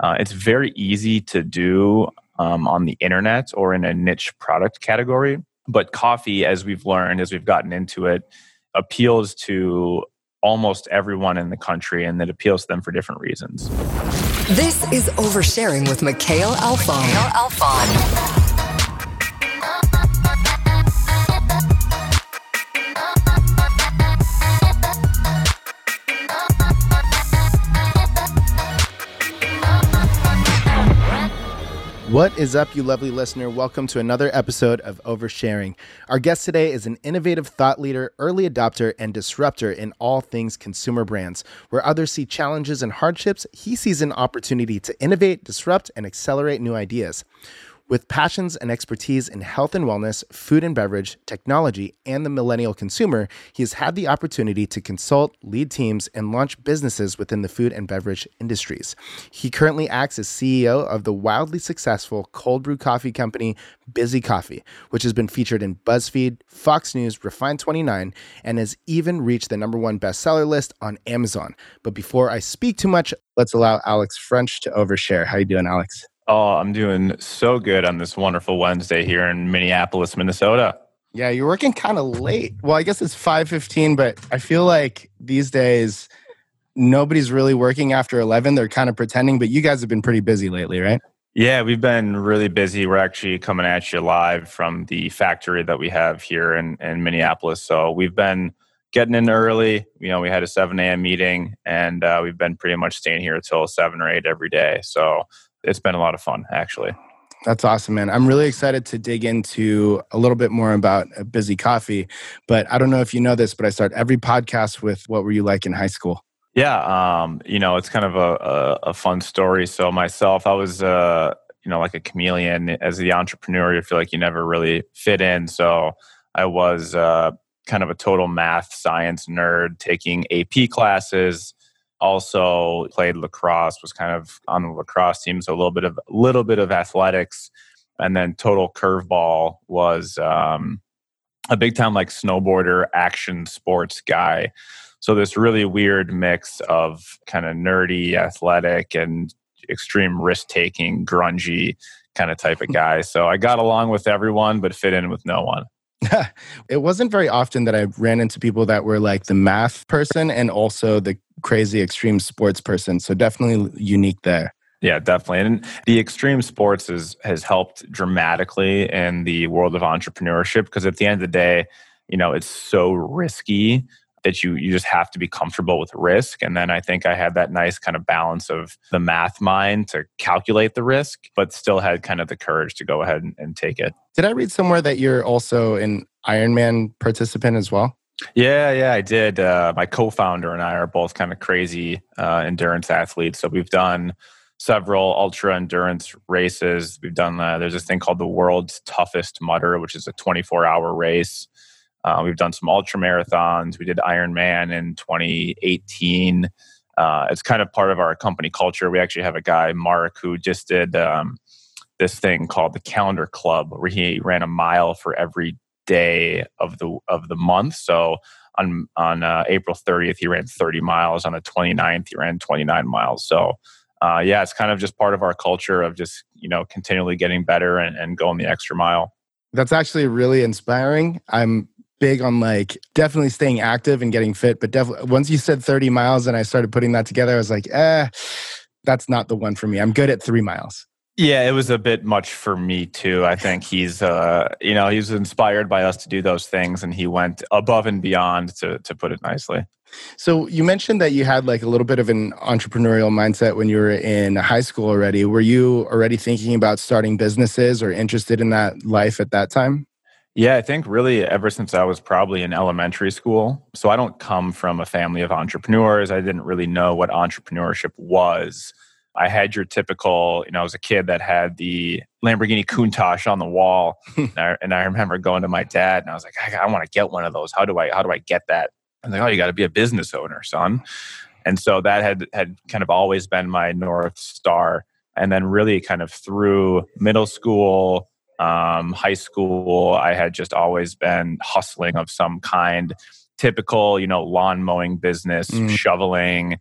Uh, it's very easy to do um, on the internet or in a niche product category. But coffee, as we've learned, as we've gotten into it, appeals to almost everyone in the country and it appeals to them for different reasons. This is Oversharing with Mikhail Alfon. Mikhail Alfon. What is up, you lovely listener? Welcome to another episode of Oversharing. Our guest today is an innovative thought leader, early adopter, and disruptor in all things consumer brands. Where others see challenges and hardships, he sees an opportunity to innovate, disrupt, and accelerate new ideas. With passions and expertise in health and wellness, food and beverage, technology, and the millennial consumer, he has had the opportunity to consult, lead teams, and launch businesses within the food and beverage industries. He currently acts as CEO of the wildly successful cold brew coffee company Bizzy Coffee, which has been featured in BuzzFeed, Fox News, Refinery29, and has even reached the number one bestseller list on Amazon. But before I speak too much, let's allow Alex French to overshare. How you doing, Alex? Oh, I'm doing so good on this wonderful Wednesday here in Minneapolis, Minnesota. Yeah, you're working kind of late. Well, I guess it's 5:15, but I feel like these days nobody's really working after 11. They're kind of pretending, but you guys have been pretty busy lately, right? Yeah, we've been really busy. We're actually coming at you live from the factory that we have here in, in Minneapolis. So we've been getting in early. You know, we had a 7 a.m. meeting and uh, we've been pretty much staying here until 7 or 8 every day. So it's been a lot of fun actually. That's awesome, man. I'm really excited to dig into a little bit more about Bizzy Coffee. But I don't know if you know this, but I start every podcast with what were you like in high school? Yeah, um, you know, it's kind of a, a, a fun story. So myself, I was, uh, you know, like a chameleon. As the entrepreneur, you feel like you never really fit in. So I was uh, kind of a total math science nerd, taking AP classes also played lacrosse was kind of on the lacrosse team so a little bit of a little bit of athletics. And then total curveball was um, a big time like snowboarder action sports guy. So this really weird mix of kind of nerdy athletic and extreme risk taking grungy kind of type of guy. So i got along with everyone but fit in with no one it wasn't very often that I ran into people that were like the math person and also the crazy extreme sports person. So definitely unique there. Yeah, definitely. And the extreme sports is, has helped dramatically in the world of entrepreneurship because at the end of the day, you know, it's so risky that you you just have to be comfortable with risk and then i think i had that nice kind of balance of the math mind to calculate the risk but still had kind of the courage to go ahead and, and take it did i read somewhere that you're also an ironman participant as well yeah, yeah, I did. Uh, my co-founder and I are both kind of crazy uh, endurance athletes. So we've done several ultra endurance races. We've done uh, there's this thing called the world's toughest Mudder, which is a 24 hour race. Uh, we've done some ultra marathons. We did Ironman in 2018. Uh, it's kind of part of our company culture. We actually have a guy, Mark, who just did um, this thing called the Calendar Club, where he ran a mile for every day of the of the month. So on on uh, April 30th, he ran 30 miles. On the 29th, he ran 29 miles. So uh, yeah, it's kind of just part of our culture of just you know continually getting better and, and going the extra mile. That's actually really inspiring. I'm big on like definitely staying active and getting fit, but definitely once you said 30 miles and I started putting that together, I was like, eh, that's not the one for me. I'm good at three miles. Yeah, it was a bit much for me too. I think he's, uh, you know, he's inspired by us to do those things, and he went above and beyond to to put it nicely. So you mentioned that you had like a little bit of an entrepreneurial mindset when you were in high school already. Were you already thinking about starting businesses or interested in that life at that time? Yeah, I think really ever since I was probably in elementary school. So I don't come from a family of entrepreneurs. I didn't really know what entrepreneurship was. I had your typical, you know, I was a kid that had the Lamborghini Countach on the wall, and, I, and, I, remember going to my dad and I was like, I, I want to get one of those. How do I? How do I get that? I'm like, oh, you got to be a business owner, son. And so that had had kind of always been my north star. And then really, kind of through middle school, um, high school, I had just always been hustling of some kind. Typical, you know, lawn mowing business, mm. shoveling.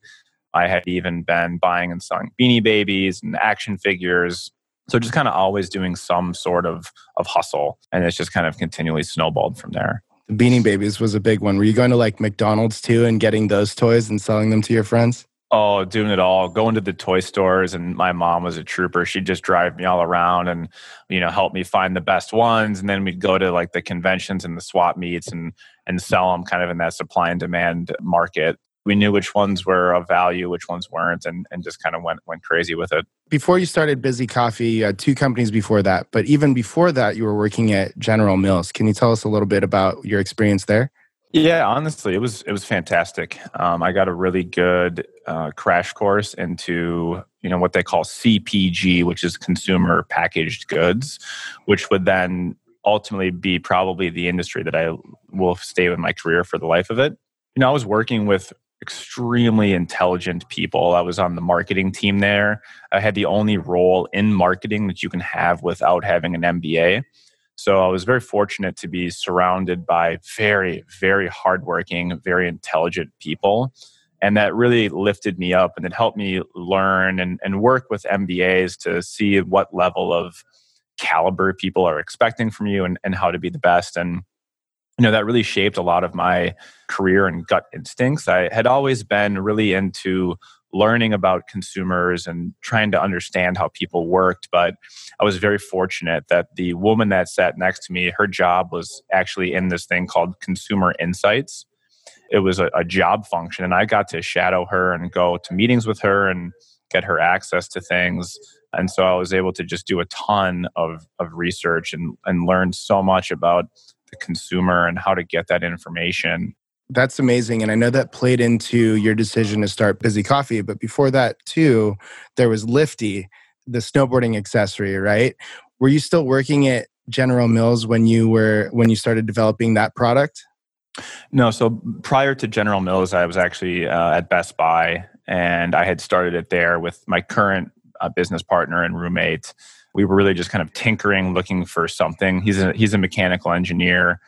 I had even been buying and selling beanie babies and action figures. So just kind of always doing some sort of of hustle. And it's just kind of continually snowballed from there. The Beanie Babies was a big one. Were you going to like McDonald's too and getting those toys and selling them to your friends? Oh, doing it all, going to the toy stores, and my mom was a trooper. She'd just drive me all around and, you know, help me find the best ones. And then we'd go to like the conventions and the swap meets and and sell them kind of in that supply and demand market. We knew which ones were of value, which ones weren't, and and just kind of went went crazy with it. Before you started Bizzy Coffee, two companies before that, but even before that, you were working at General Mills. Can you tell us a little bit about your experience there? Yeah, honestly, it was it was fantastic. Um, I got a really good uh, crash course into you know what they call CPG, which is consumer packaged goods, which would then ultimately be probably the industry that I will stay with my career for the life of it. You know, I was working with extremely intelligent people. I was on the marketing team there. I had the only role in marketing that you can have without having an MBA. So I was very fortunate to be surrounded by very, very hardworking, very intelligent people. And that really lifted me up and it helped me learn and, and work with MBAs to see what level of caliber people are expecting from you and, and how to be the best. And, you know, that really shaped a lot of my career and gut instincts. I had always been really into learning about consumers and trying to understand how people worked. But I was very fortunate that the woman that sat next to me, her job was actually in this thing called consumer insights. It was a, a job function, and I got to shadow her and go to meetings with her and get her access to things. And so I was able to just do a ton of, of research and, and learn so much about the consumer and how to get that information that's amazing. And I know that played into your decision to start Bizzy Coffee. But before that, too, there was Lifty, the snowboarding accessory, right? Were you still working at General Mills when you were when you started developing that product? No. So prior to General Mills, I was actually uh, at Best Buy, and I had started it there with my current uh, business partner and roommate. We were really just kind of tinkering, looking for something. He's a he's a mechanical engineer,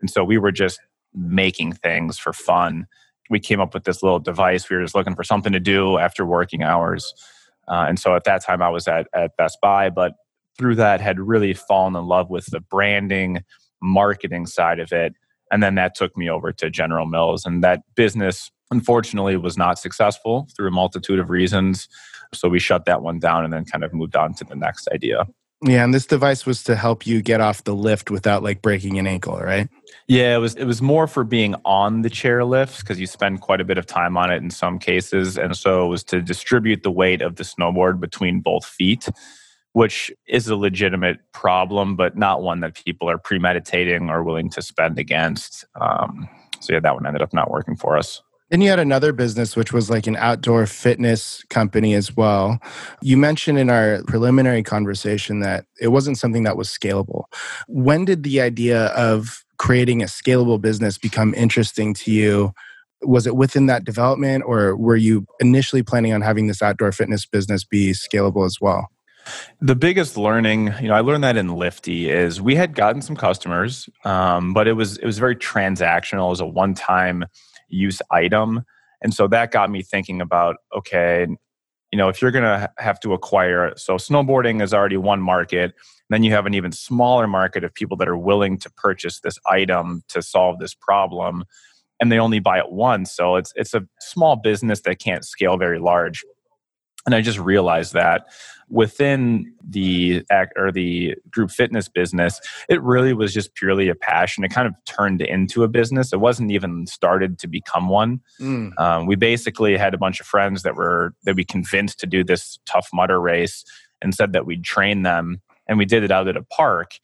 and so we were just making things for fun. We came up with this little device. We were just looking for something to do after working hours. Uh, and so at that time, I was at, at Best Buy, but through that, had really fallen in love with the branding, marketing side of it. And then that took me over to General Mills. And that business, unfortunately, was not successful through a multitude of reasons. So we shut that one down and then kind of moved on to the next idea. Yeah, and this device was to help you get off the lift without like breaking an ankle, right? Yeah, it was it was more for being on the chair lifts because you spend quite a bit of time on it in some cases, and so it was to distribute the weight of the snowboard between both feet, which is a legitimate problem, but not one that people are premeditating or willing to spend against. Um, so yeah, that one ended up not working for us. Then you had another business, which was like an outdoor fitness company as well. You mentioned in our preliminary conversation that it wasn't something that was scalable. When did the idea of creating a scalable business become interesting to you? Was it within that development, or were you initially planning on having this outdoor fitness business be scalable as well? The biggest learning, you know, I learned that in Lifty is we had gotten some customers, um, but it was it was very transactional. It was a one time use item. And so that got me thinking about okay, you know, if you're going to have to acquire, so snowboarding is already one market, then you have an even smaller market of people that are willing to purchase this item to solve this problem, and they only buy it once. So it's it's a small business that can't scale very large. And I just realized that within the act or the group fitness business, it really was just purely a passion. It kind of turned into a business. It wasn't even started to become one. Mm. Um, we basically had a bunch of friends that were that we convinced to do this Tough Mudder race and said that we'd train them, and we did it out at a park.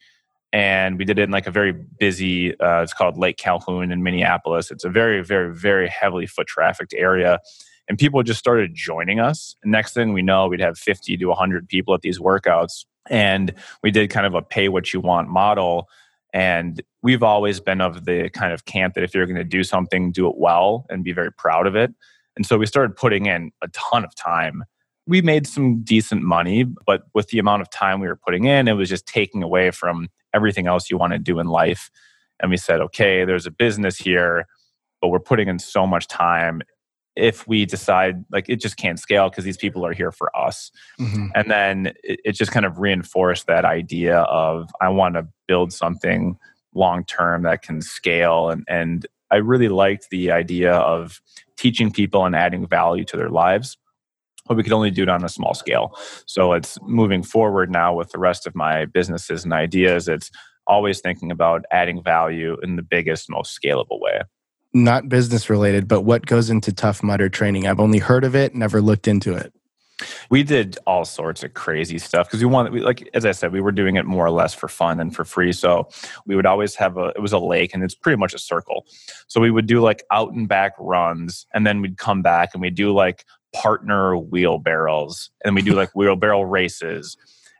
And we did it in like a very busy, uh, it's called Lake Calhoun in Minneapolis. It's a very, very, very heavily foot trafficked area and people just started joining us. Next thing we know, we'd have 50 to 100 people at these workouts. And we did kind of a pay what you want model. And we've always been of the kind of camp that if you're going to do something, do it well and be very proud of it. And so we started putting in a ton of time. We made some decent money, but with the amount of time we were putting in, it was just taking away from everything else you want to do in life. And we said, okay, there's a business here, but we're putting in so much time if we decide like it just can't scale because these people are here for us. Mm-hmm. and then it, it, just kind of reinforced that idea of i want to build something long term that can scale. And and i really liked the idea of teaching people and adding value to their lives but we could only do it on a small scale. So it's moving forward now with the rest of my businesses and ideas it's always thinking about adding value in the biggest most scalable way not business related, but what goes into Tough Mudder training? I've only heard of it, never looked into it. We did all sorts of crazy stuff because we wanted, we, like as I said, we were doing it more or less for fun and for free. So we would always have a, it was a lake and it's pretty much a circle. So we would do like out and back runs, and then we'd come back and we'd do like partner wheelbarrows, and we'd do like wheelbarrow races.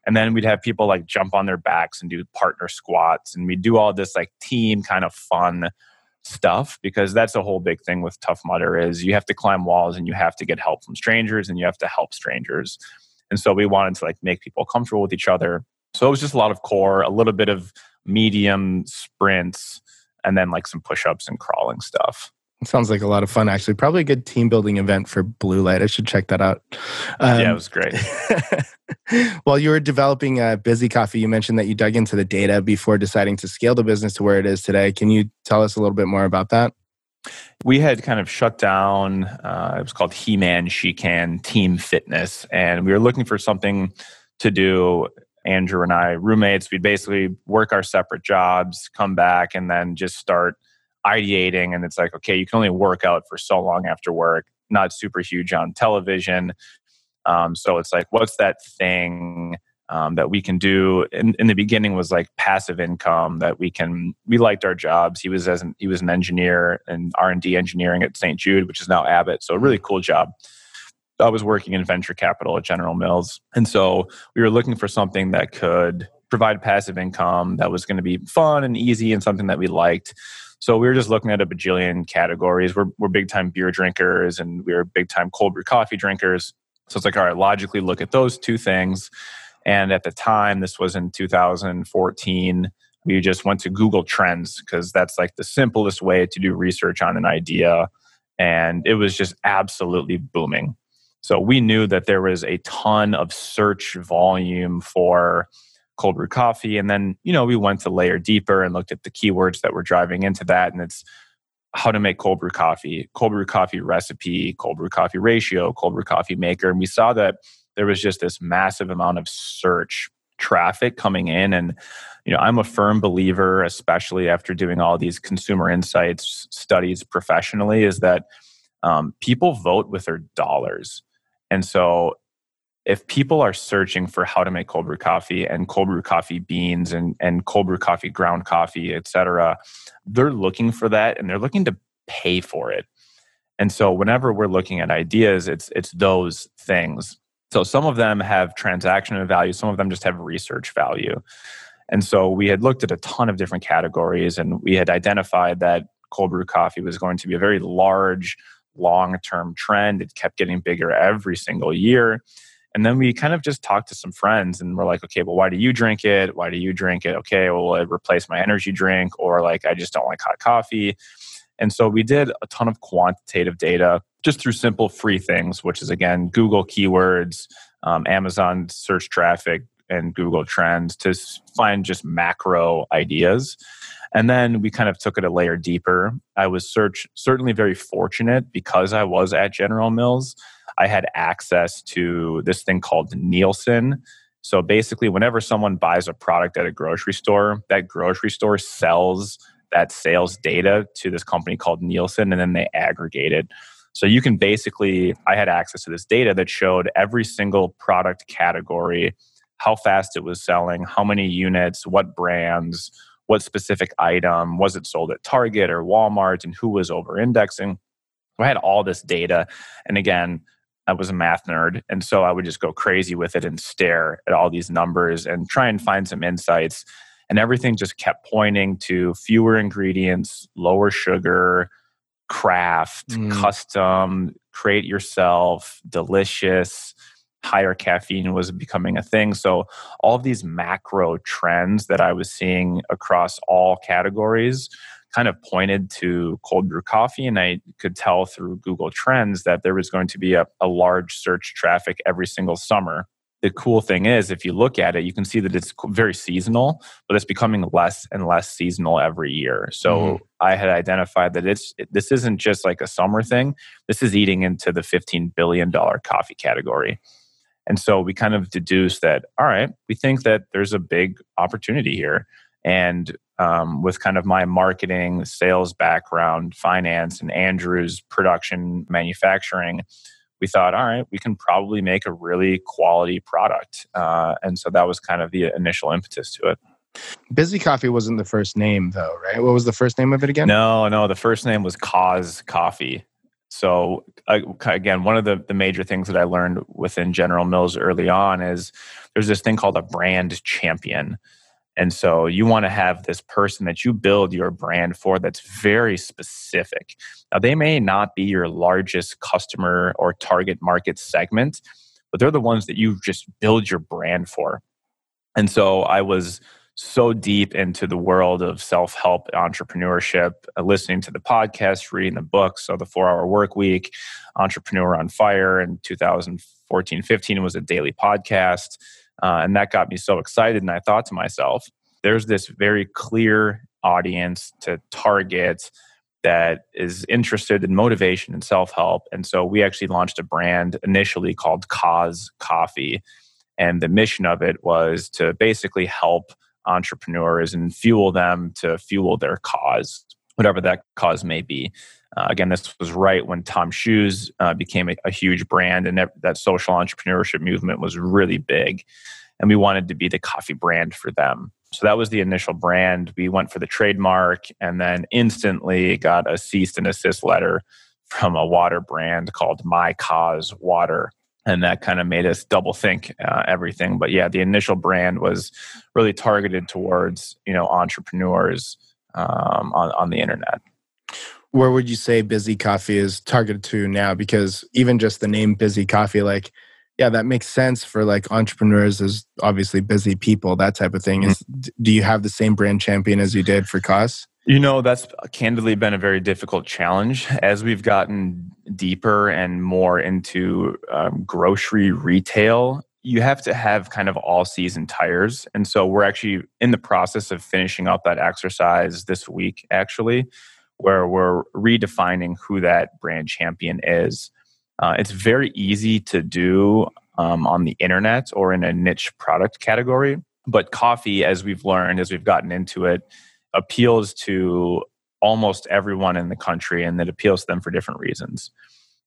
And then we'd have people like jump on their backs and do partner squats, and we'd do all this like team kind of fun stuff because that's a whole big thing with tough mudder is you have to climb walls and you have to get help from strangers and you have to help strangers and so we wanted to like make people comfortable with each other so it was just a lot of core a little bit of medium sprints and then like some push-ups and crawling stuff it Sounds like a lot of fun, actually. Probably a good team building event for Blue Light. I should check that out. Um, yeah, it was great. While you were developing uh, Bizzy Coffee, you mentioned that you dug into the data before deciding to scale the business to where it is today. Can you tell us a little bit more about that? We had kind of shut down, uh, it was called He Man, She Can Team Fitness. And we were looking for something to do. Andrew and I, roommates, we'd basically work our separate jobs, come back, and then just start ideating and it's like okay you can only work out for so long after work not super huge on television um, so it's like what's that thing um, that we can do? In, in the beginning was like passive income that we can we liked our jobs. He was as an, he was an engineer in r&d engineering at st jude which is now abbott. So a really cool job. I was working in venture capital at general mills. And so we were looking for something that could provide passive income that was going to be fun and easy and something that we liked. So we were just looking at a bajillion categories. We're, we're big time beer drinkers and we are big time cold brew coffee drinkers. So it's like, all right, logically look at those two things. And at the time, this was in 2014, we just went to Google Trends because that's like the simplest way to do research on an idea. And it was just absolutely booming. So we knew that there was a ton of search volume for cold brew coffee. And then, you know, we went to layer deeper and looked at the keywords that were driving into that. And it's how to make cold brew coffee, cold brew coffee recipe, cold brew coffee ratio, cold brew coffee maker. And we saw that there was just this massive amount of search traffic coming in. And, you know, I'm a firm believer, especially after doing all these consumer insights studies professionally, is that um, people vote with their dollars. And so if people are searching for how to make cold brew coffee and cold brew coffee beans and, and cold brew coffee ground coffee etc they're looking for that and they're looking to pay for it. And so whenever we're looking at ideas it's it's those things. So some of them have transactional value some of them just have research value. And so we had looked at a ton of different categories and we had identified that cold brew coffee was going to be a very large long term trend. It kept getting bigger every single year and then we kind of just talked to some friends and we're like, okay, well, why do you drink it? Why do you drink it? Okay, well, it replace my energy drink? Or like, I just don't like hot coffee. And so we did a ton of quantitative data just through simple free things, which is again, Google keywords, um, Amazon search traffic, and Google Trends to find just macro ideas. And then we kind of took it a layer deeper. I was search, certainly very fortunate because I was at General Mills I had access to this thing called Nielsen. So basically, whenever someone buys a product at a grocery store, that grocery store sells that sales data to this company called Nielsen and then they aggregate it. So you can basically, I had access to this data that showed every single product category, how fast it was selling, how many units, what brands, what specific item, was it sold at Target or Walmart, and who was over indexing. So I had all this data. And again, I was a math nerd. And so I would just go crazy with it and stare at all these numbers and try and find some insights. And everything just kept pointing to fewer ingredients, lower sugar, craft, mm. custom, create yourself, delicious, higher caffeine was becoming a thing. So all of these macro trends that I was seeing across all categories kind of pointed to cold brew coffee, and I could tell through Google Trends that there was going to be a, a large search traffic every single summer. The cool thing is if you look at it you can see that it's very seasonal but it's becoming less and less seasonal every year. So mm-hmm. i had identified that it's this isn't just like a summer thing. This is eating into the 15 billion dollar coffee category. And so we kind of deduced that all right we think that there's a big opportunity here. And um, with kind of my marketing sales background finance and andrew's production manufacturing we thought, all right, we can probably make a really quality product. Uh, and so that was kind of the initial impetus to it. Bizzy Coffee wasn't the first name, though, right? What was the first name of it again? No, no, the first name was Cause Coffee. So uh, again, one of the, the major things that I learned within General Mills early on is there's this thing called a brand champion. And so you want to have this person that you build your brand for that's very specific. Now, they may not be your largest customer or target market segment, but they're the ones that you just build your brand for. And so I was so deep into the world of self help entrepreneurship, uh, listening to the podcast, reading the books. So, The Four Hour Work Week, Entrepreneur on Fire in 2014 15 was a daily podcast. Uh, and that got me so excited. And I thought to myself, there's this very clear audience to target that is interested in motivation and self help. And so we actually launched a brand initially called Cause Coffee. And the mission of it was to basically help entrepreneurs and fuel them to fuel their cause, whatever that cause may be. Uh, again, this was right when Tom Shoes uh, became a, a, huge brand, and that, that social entrepreneurship movement was really big. And we wanted to be the coffee brand for them. So that was the initial brand. We went for the trademark and then instantly got a cease and assist letter from a water brand called My Cause Water. And that kind of made us double think uh, everything. But yeah, the initial brand was really targeted towards you know entrepreneurs um, on on the internet. Where would you say Bizzy Coffee is targeted to now? Because even just the name Bizzy Coffee like yeah that makes sense for like entrepreneurs as obviously busy people that type of thing. Mm-hmm. is do you have the same brand champion as you did for cause you know that's candidly been a very difficult challenge. As we've gotten deeper and more into um, grocery retail you have to have kind of all season tires and so we're actually in the process of finishing up that exercise this week actually where we're redefining who that brand champion is. Uh, it's very easy to do um, on the internet or in a niche product category, but coffee, as we've learned, as we've gotten into it, appeals to almost everyone in the country and it appeals to them for different reasons.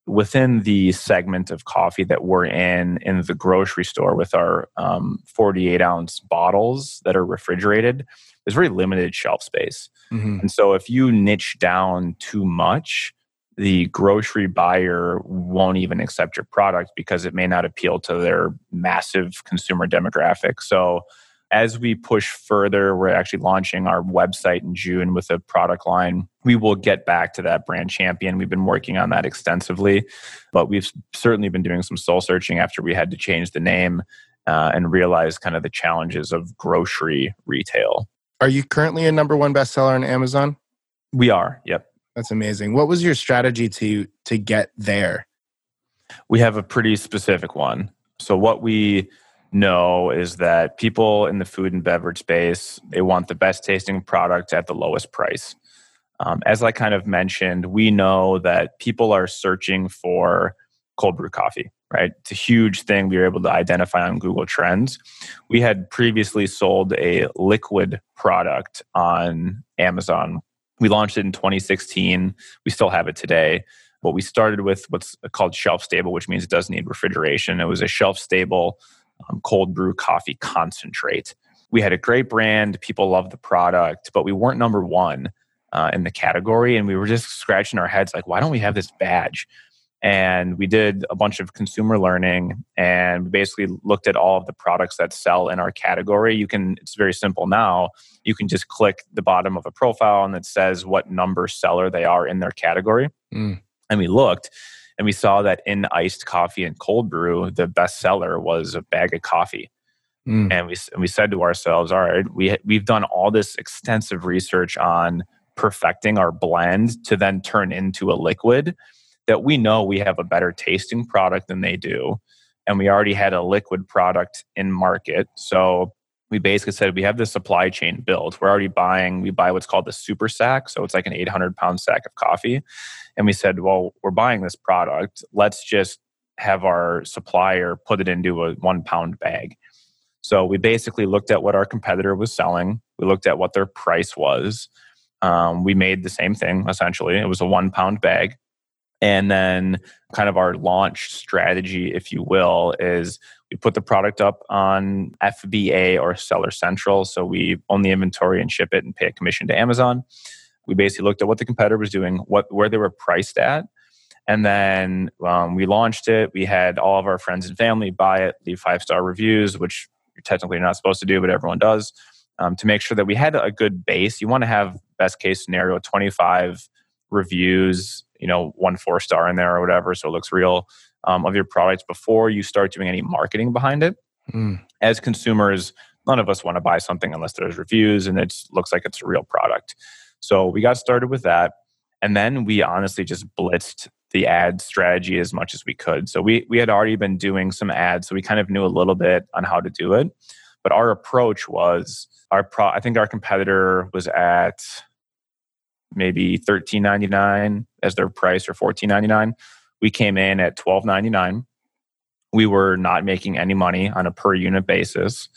Within the segment of coffee that we're in, in the grocery store with our um, 48 ounce bottles that are refrigerated, there's very limited shelf space. Mm-hmm. And so if you niche down too much, the grocery buyer won't even accept your product because it may not appeal to their massive consumer demographic. So as we push further, we're actually launching our website in June with a product line. We will get back to that brand champion. We've been working on that extensively, but we've certainly been doing some soul searching after we had to change the name uh, and realize kind of the challenges of grocery retail. Are you currently a number one bestseller on Amazon? We are. Yep. That's amazing. What was your strategy to to get there? We have a pretty specific one. So what we know is that people in the food and beverage space they want the best tasting product at the lowest price. Um, as I kind of mentioned, we know that people are searching for cold brew coffee right? It's a huge thing we were able to identify on Google Trends. We had previously sold a liquid product on Amazon. We launched it in 2016. We still have it today. But we started with what's called shelf stable, which means it does need refrigeration. It was a shelf stable um, cold brew coffee concentrate. We had a great brand. People loved the product, but we weren't number one uh, in the category. And we were just scratching our heads like, why don't we have this badge? and we did a bunch of consumer learning and we basically looked at all of the products that sell in our category you can it's very simple now you can just click the bottom of a profile and it says what number seller they are in their category mm. and we looked and we saw that in iced coffee and cold brew the best seller was a bag of coffee mm. and we and we said to ourselves all right we we've done all this extensive research on perfecting our blend to then turn into a liquid that we know we have a better tasting product than they do. And we already had a liquid product in market. So we basically said we have the supply chain built. We're already buying, we buy what's called the super sack. So it's like an 800 pound sack of coffee. And we said, well, we're buying this product. Let's just have our supplier put it into a one pound bag. So we basically looked at what our competitor was selling. We looked at what their price was. Um, we made the same thing essentially. It was a one pound bag. And then, kind of our launch strategy, if you will, is we put the product up on FBA or Seller Central. So we own the inventory and ship it and pay a commission to Amazon. We basically looked at what the competitor was doing, what where they were priced at, and then um, we launched it. We had all of our friends and family buy it, leave five star reviews, which you're technically not supposed to do, but everyone does, um, to make sure that we had a good base. You want to have best case scenario 25 reviews, you know, one four star in there or whatever, so it looks real um, of your products before you start doing any marketing behind it. Mm. As consumers, none of us want to buy something unless there's reviews and it looks like it's a real product. So we got started with that. And then we honestly just blitzed the ad strategy as much as we could. So we we had already been doing some ads, so we kind of knew a little bit on how to do it. But our approach was our pro I think our competitor was at maybe $13.99 as their price or $14.99 we came in at twelve ninety nine. We were not making any money on a per unit basis,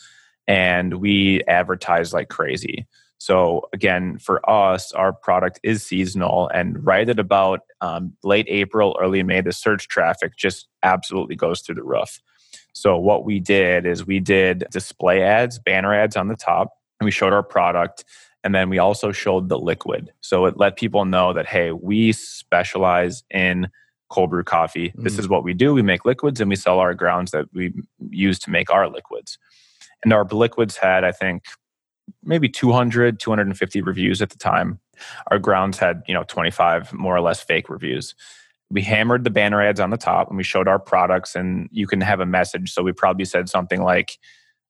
and we advertised like crazy. So again, for us, our product is seasonal, and right at about um, late April, early May, the search traffic just absolutely goes through the roof. So what we did is we did display ads, banner ads on the top, and we showed our product. And then we also showed the liquid. So it let people know that, hey, we specialize in cold brew coffee. Mm. This is what we do. We make liquids and we sell our grounds that we use to make our liquids. And our liquids had, I think, maybe 200, 250 reviews at the time. Our grounds had, you know, 25 more or less fake reviews. We hammered the banner ads on the top and we showed our products and you can have a message. So we probably said something like,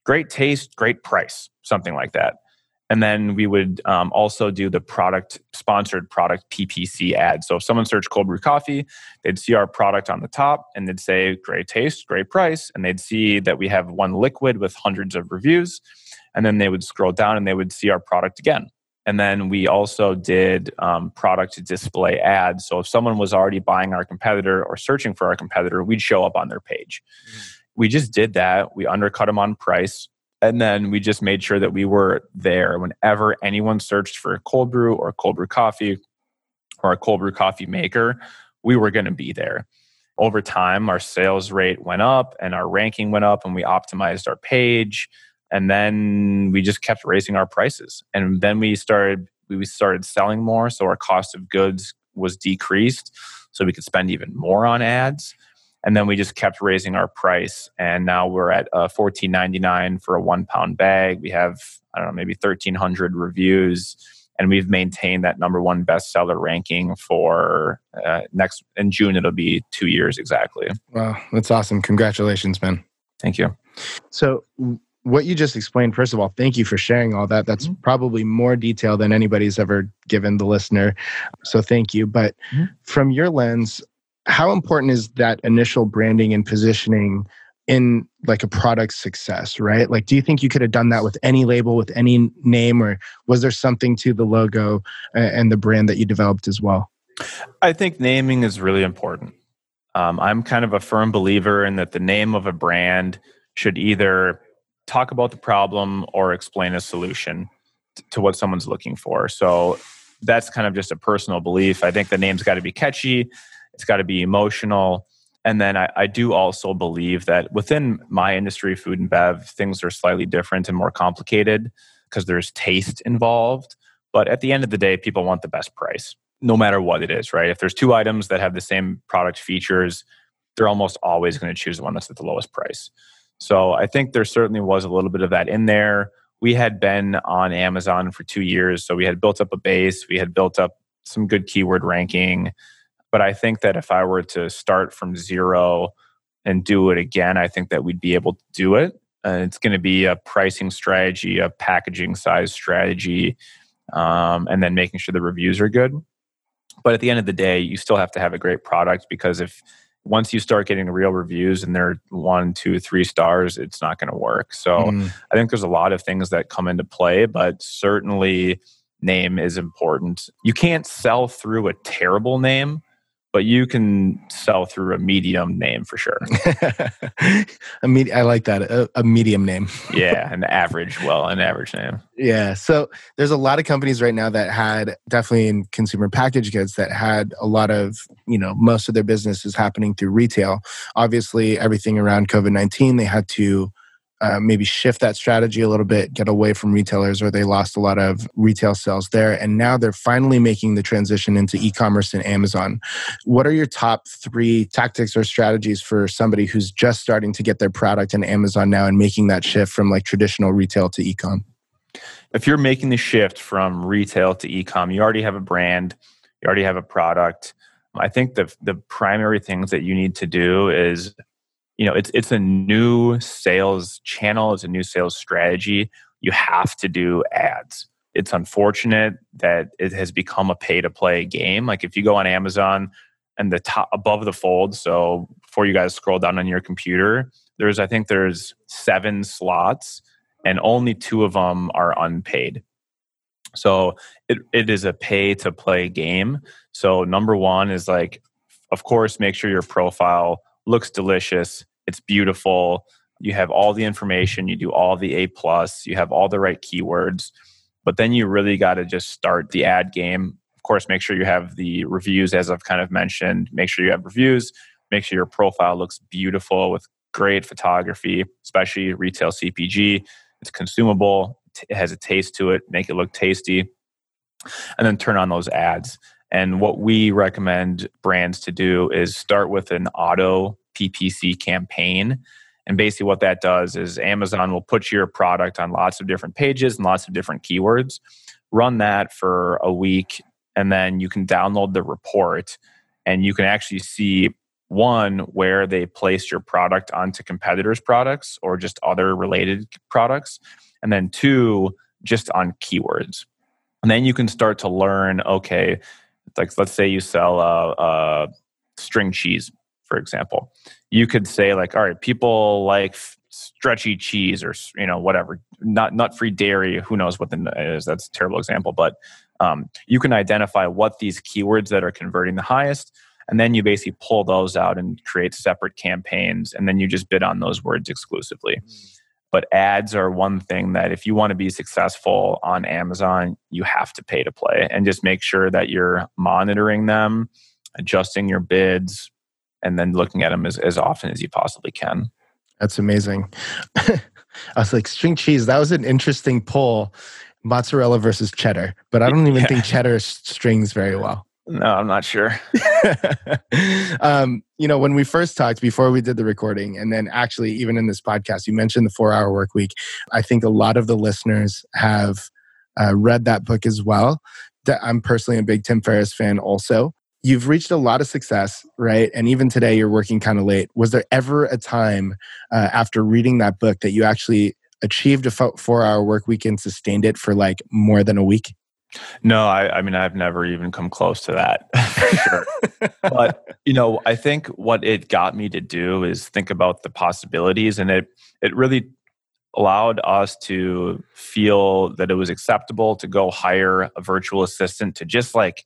great taste, great price, something like that. And then we would um, also do the product sponsored product PPC ad. So if someone searched cold brew coffee, they'd see our product on the top and they'd say, great taste, great price. And they'd see that we have one liquid with hundreds of reviews. And then they would scroll down and they would see our product again. And then we also did um, product display ads. So if someone was already buying our competitor or searching for our competitor, we'd show up on their page. Mm. We just did that. We undercut them on price and then we just made sure that we were there whenever anyone searched for a cold brew or cold brew coffee or a cold brew coffee maker, we were going to be there. Over time, our sales rate went up and our ranking went up, and we optimized our page. And then we just kept raising our prices. And then we started we started selling more, so our cost of goods was decreased, so we could spend even more on ads and then we just kept raising our price. And now we're at uh, 14.99 for a one pound bag. We have i don't know maybe 1300 reviews. And we've maintained that number one bestseller ranking for uh, next in june it'll be two years exactly. Wow that's awesome. Congratulations man. Thank you. So what you just explained first of all thank you for sharing all that. That's mm-hmm. probably more detail than anybody's ever given the listener. So thank you. But mm-hmm. from your lens how important is that initial branding and positioning in like a product success right? Like do you think you could have done that with any label with any name or was there something to the logo and the brand that you developed as well? I think naming is really important. Um, i'm kind of a firm believer in that the name of a brand should either talk about the problem or explain a solution to what someone's looking for. So that's kind of just a personal belief. I think the name's got to be catchy it's got to be emotional. And then I, I, do also believe that within my industry, food and bev, things are slightly different and more complicated because there's taste involved. But at the end of the day, people want the best price, no matter what it is, right? If there's two items that have the same product features, they're almost always going to choose the one that's at the lowest price. So I think there certainly was a little bit of that in there. We had been on Amazon for two years, so we had built up a base, we had built up some good keyword ranking but I think that if I were to start from zero and do it again, I think that we'd be able to do it. And it's going to be a pricing strategy, a packaging size strategy, um, and then making sure the reviews are good. But at the end of the day, you still have to have a great product because if once you start getting real reviews and they're one, two, three stars, it's not going to work. So mm. I think there's a lot of things that come into play, but certainly name is important. You can't sell through a terrible name, but you can sell through a medium name for sure. a med- I like that. A, a, medium name. yeah, an average, well, an average name. Yeah. So there's a lot of companies right now that had definitely in consumer packaged goods that had a lot of, you know, most of their business is happening through retail. Obviously, everything around COVID 19, they had to uh, maybe shift that strategy a little bit, get away from retailers, or they lost a lot of retail sales there. And now they're finally making the transition into e commerce and Amazon. What are your top three tactics or strategies for somebody who's just starting to get their product in Amazon now and making that shift from like traditional retail to e com? If you're making the shift from retail to e com, you already have a brand, you already have a product. I think the the primary things that you need to do is you know it's it's a new sales channel it's a new sales strategy. You have to do ads. It's unfortunate that it has become a pay to play game. Like if you go on amazon and the top above the fold so before you guys scroll down on your computer there's i think there's seven slots and only two of them are unpaid. So it, it is a pay to play game. So number one is like of course make sure your profile looks delicious it's beautiful. You have all the information you do all the a plus you have all the right keywords but then you really got to just start the ad game. Of course make sure you have the reviews as i've kind of mentioned. Make sure you have reviews. Make sure your profile looks beautiful with great photography especially retail cpg it's consumable. It has a taste to it. Make it look tasty. And then turn on those ads and what we recommend brands to do is start with an auto PPC campaign. And basically, what that does is Amazon will put your product on lots of different pages and lots of different keywords. Run that for a week, and then you can download the report and you can actually see one, where they placed your product onto competitors' products or just other related products. And then two, just on keywords. And then you can start to learn okay, like let's say you sell a, a string cheese for example you could say like all right people like stretchy cheese or you know whatever not nut free dairy who knows what the is that's a terrible example but um, you can identify what these keywords that are converting the highest and then you basically pull those out and create separate campaigns and then you just bid on those words exclusively mm. But ads are one thing that if you want to be successful on amazon you have to pay to play and just make sure that you're monitoring them adjusting your bids and then looking at them as, as often as you possibly can. That's amazing. I was like, string cheese, that was an interesting pull. Mozzarella versus cheddar, but I don't even yeah. think cheddar strings very well. No, I'm not sure. um, you know, when we first talked before we did the recording, and then actually even in this podcast, you mentioned the four hour work week. I think a lot of the listeners have uh, read that book as well. That I'm personally a big Tim Ferriss fan also you've reached a lot of success, right? And even today, you're working kind of late. Was there ever a time uh, after reading that book that you actually achieved a four hour work week and sustained it for like more than a week? No, I, I mean, I've never even come close to that sure. but, you know, I think what it got me to do is think about the possibilities and it, it really allowed us to feel that it was acceptable to go hire a virtual assistant to just like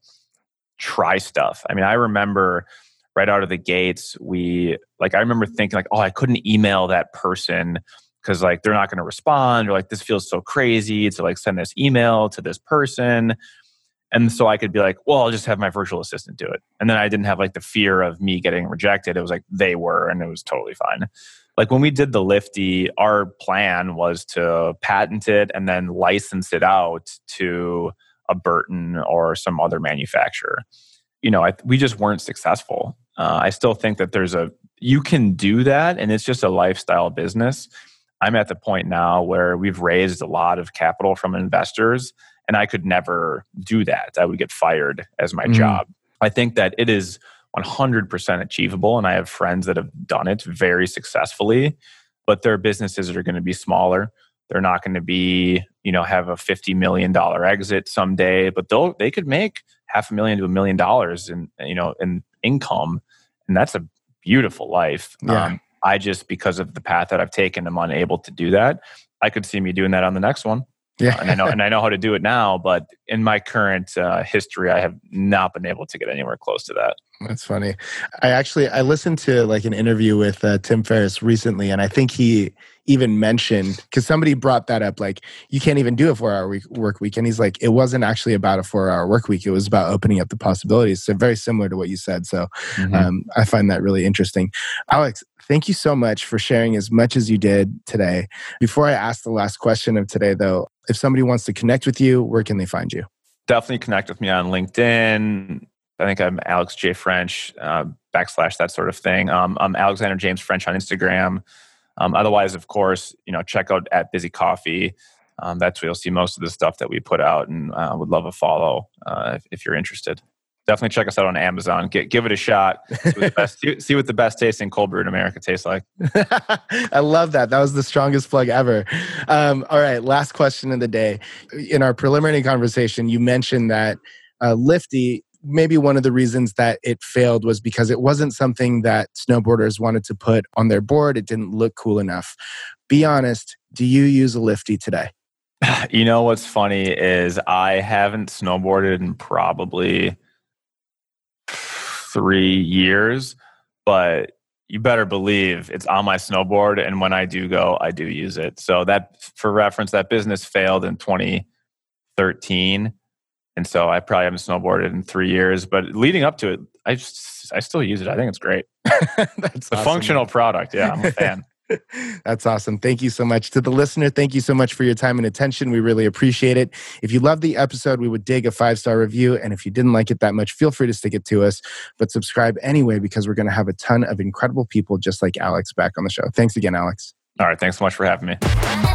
try stuff. I mean, I remember right out of the gates, we like, I remember thinking, like, oh, I couldn't email that person because like they're not going to respond or like this feels so crazy to like send this email to this person. And so I could be like, well, I'll just have my virtual assistant do it. And then I didn't have like the fear of me getting rejected. It was like they were, and it was totally fine. Like when we did the Lifty, our plan was to patent it and then license it out to a Burton or some other manufacturer. You know, I, we just weren't successful. Uh, I still think that there's a you can do that, and it's just a lifestyle business. I'm at the point now where we've raised a lot of capital from investors, and I could never do that. I would get fired as my mm-hmm. job. I think that it is 100% achievable, and I have friends that have done it very successfully, but their businesses are going to be smaller. They're not going to be, you know, have a fifty million dollar exit someday, but they'll they could make half a million to a million dollars in you know in income, and that's a beautiful life. Yeah. Um, I just because of the path that I've taken, I'm unable to do that. I could see me doing that on the next one. Yeah. and I know and I know how to do it now, but in my current uh, history, I have not been able to get anywhere close to that. That's funny. I actually I listened to like an interview with uh, Tim Ferriss recently, and I think he even mentioned because somebody brought that up, like you can't even do a four hour week, work week, and he's like, it wasn't actually about a four hour work week; it was about opening up the possibilities. So very similar to what you said. So Mm-hmm. um, I find that really interesting. Alex, thank you so much for sharing as much as you did today. Before I ask the last question of today, though, if somebody wants to connect with you, where can they find you? Definitely connect with me on LinkedIn. I think I'm Alex J French uh, backslash that sort of thing. Um, I'm Alexander James French on Instagram. Um, otherwise, of course, you know, check out at Bizzy Coffee. Um, that's where you'll see most of the stuff that we put out, and uh, would love a follow uh, if, if you're interested. Definitely check us out on Amazon. Get, give it a shot. See what, the best, see, see what the best tasting cold brew in America tastes like. I love that. That was the strongest plug ever. Um, all right, last question of the day. In our preliminary conversation, you mentioned that uh, Lifty, maybe one of the reasons that it failed was because it wasn't something that snowboarders wanted to put on their board. It didn't look cool enough. Be honest, do you use a Lifty today? You know what's funny is I haven't snowboarded in probably three years, but you better believe it's on my snowboard. And when I do go, I do use it. So that, for reference, that business failed in 2013. And so I probably haven't snowboarded in three years, but leading up to it, I just, I still use it. I think it's great. That's The awesome. functional product. Yeah, I'm a fan. That's awesome. Thank you so much. To the listener, thank you so much for your time and attention. We really appreciate it. If you loved the episode, we would dig a five star review. And if you didn't like it that much, feel free to stick it to us, but subscribe anyway because we're going to have a ton of incredible people just like Alex back on the show. Thanks again, Alex. All right. Thanks so much for having me.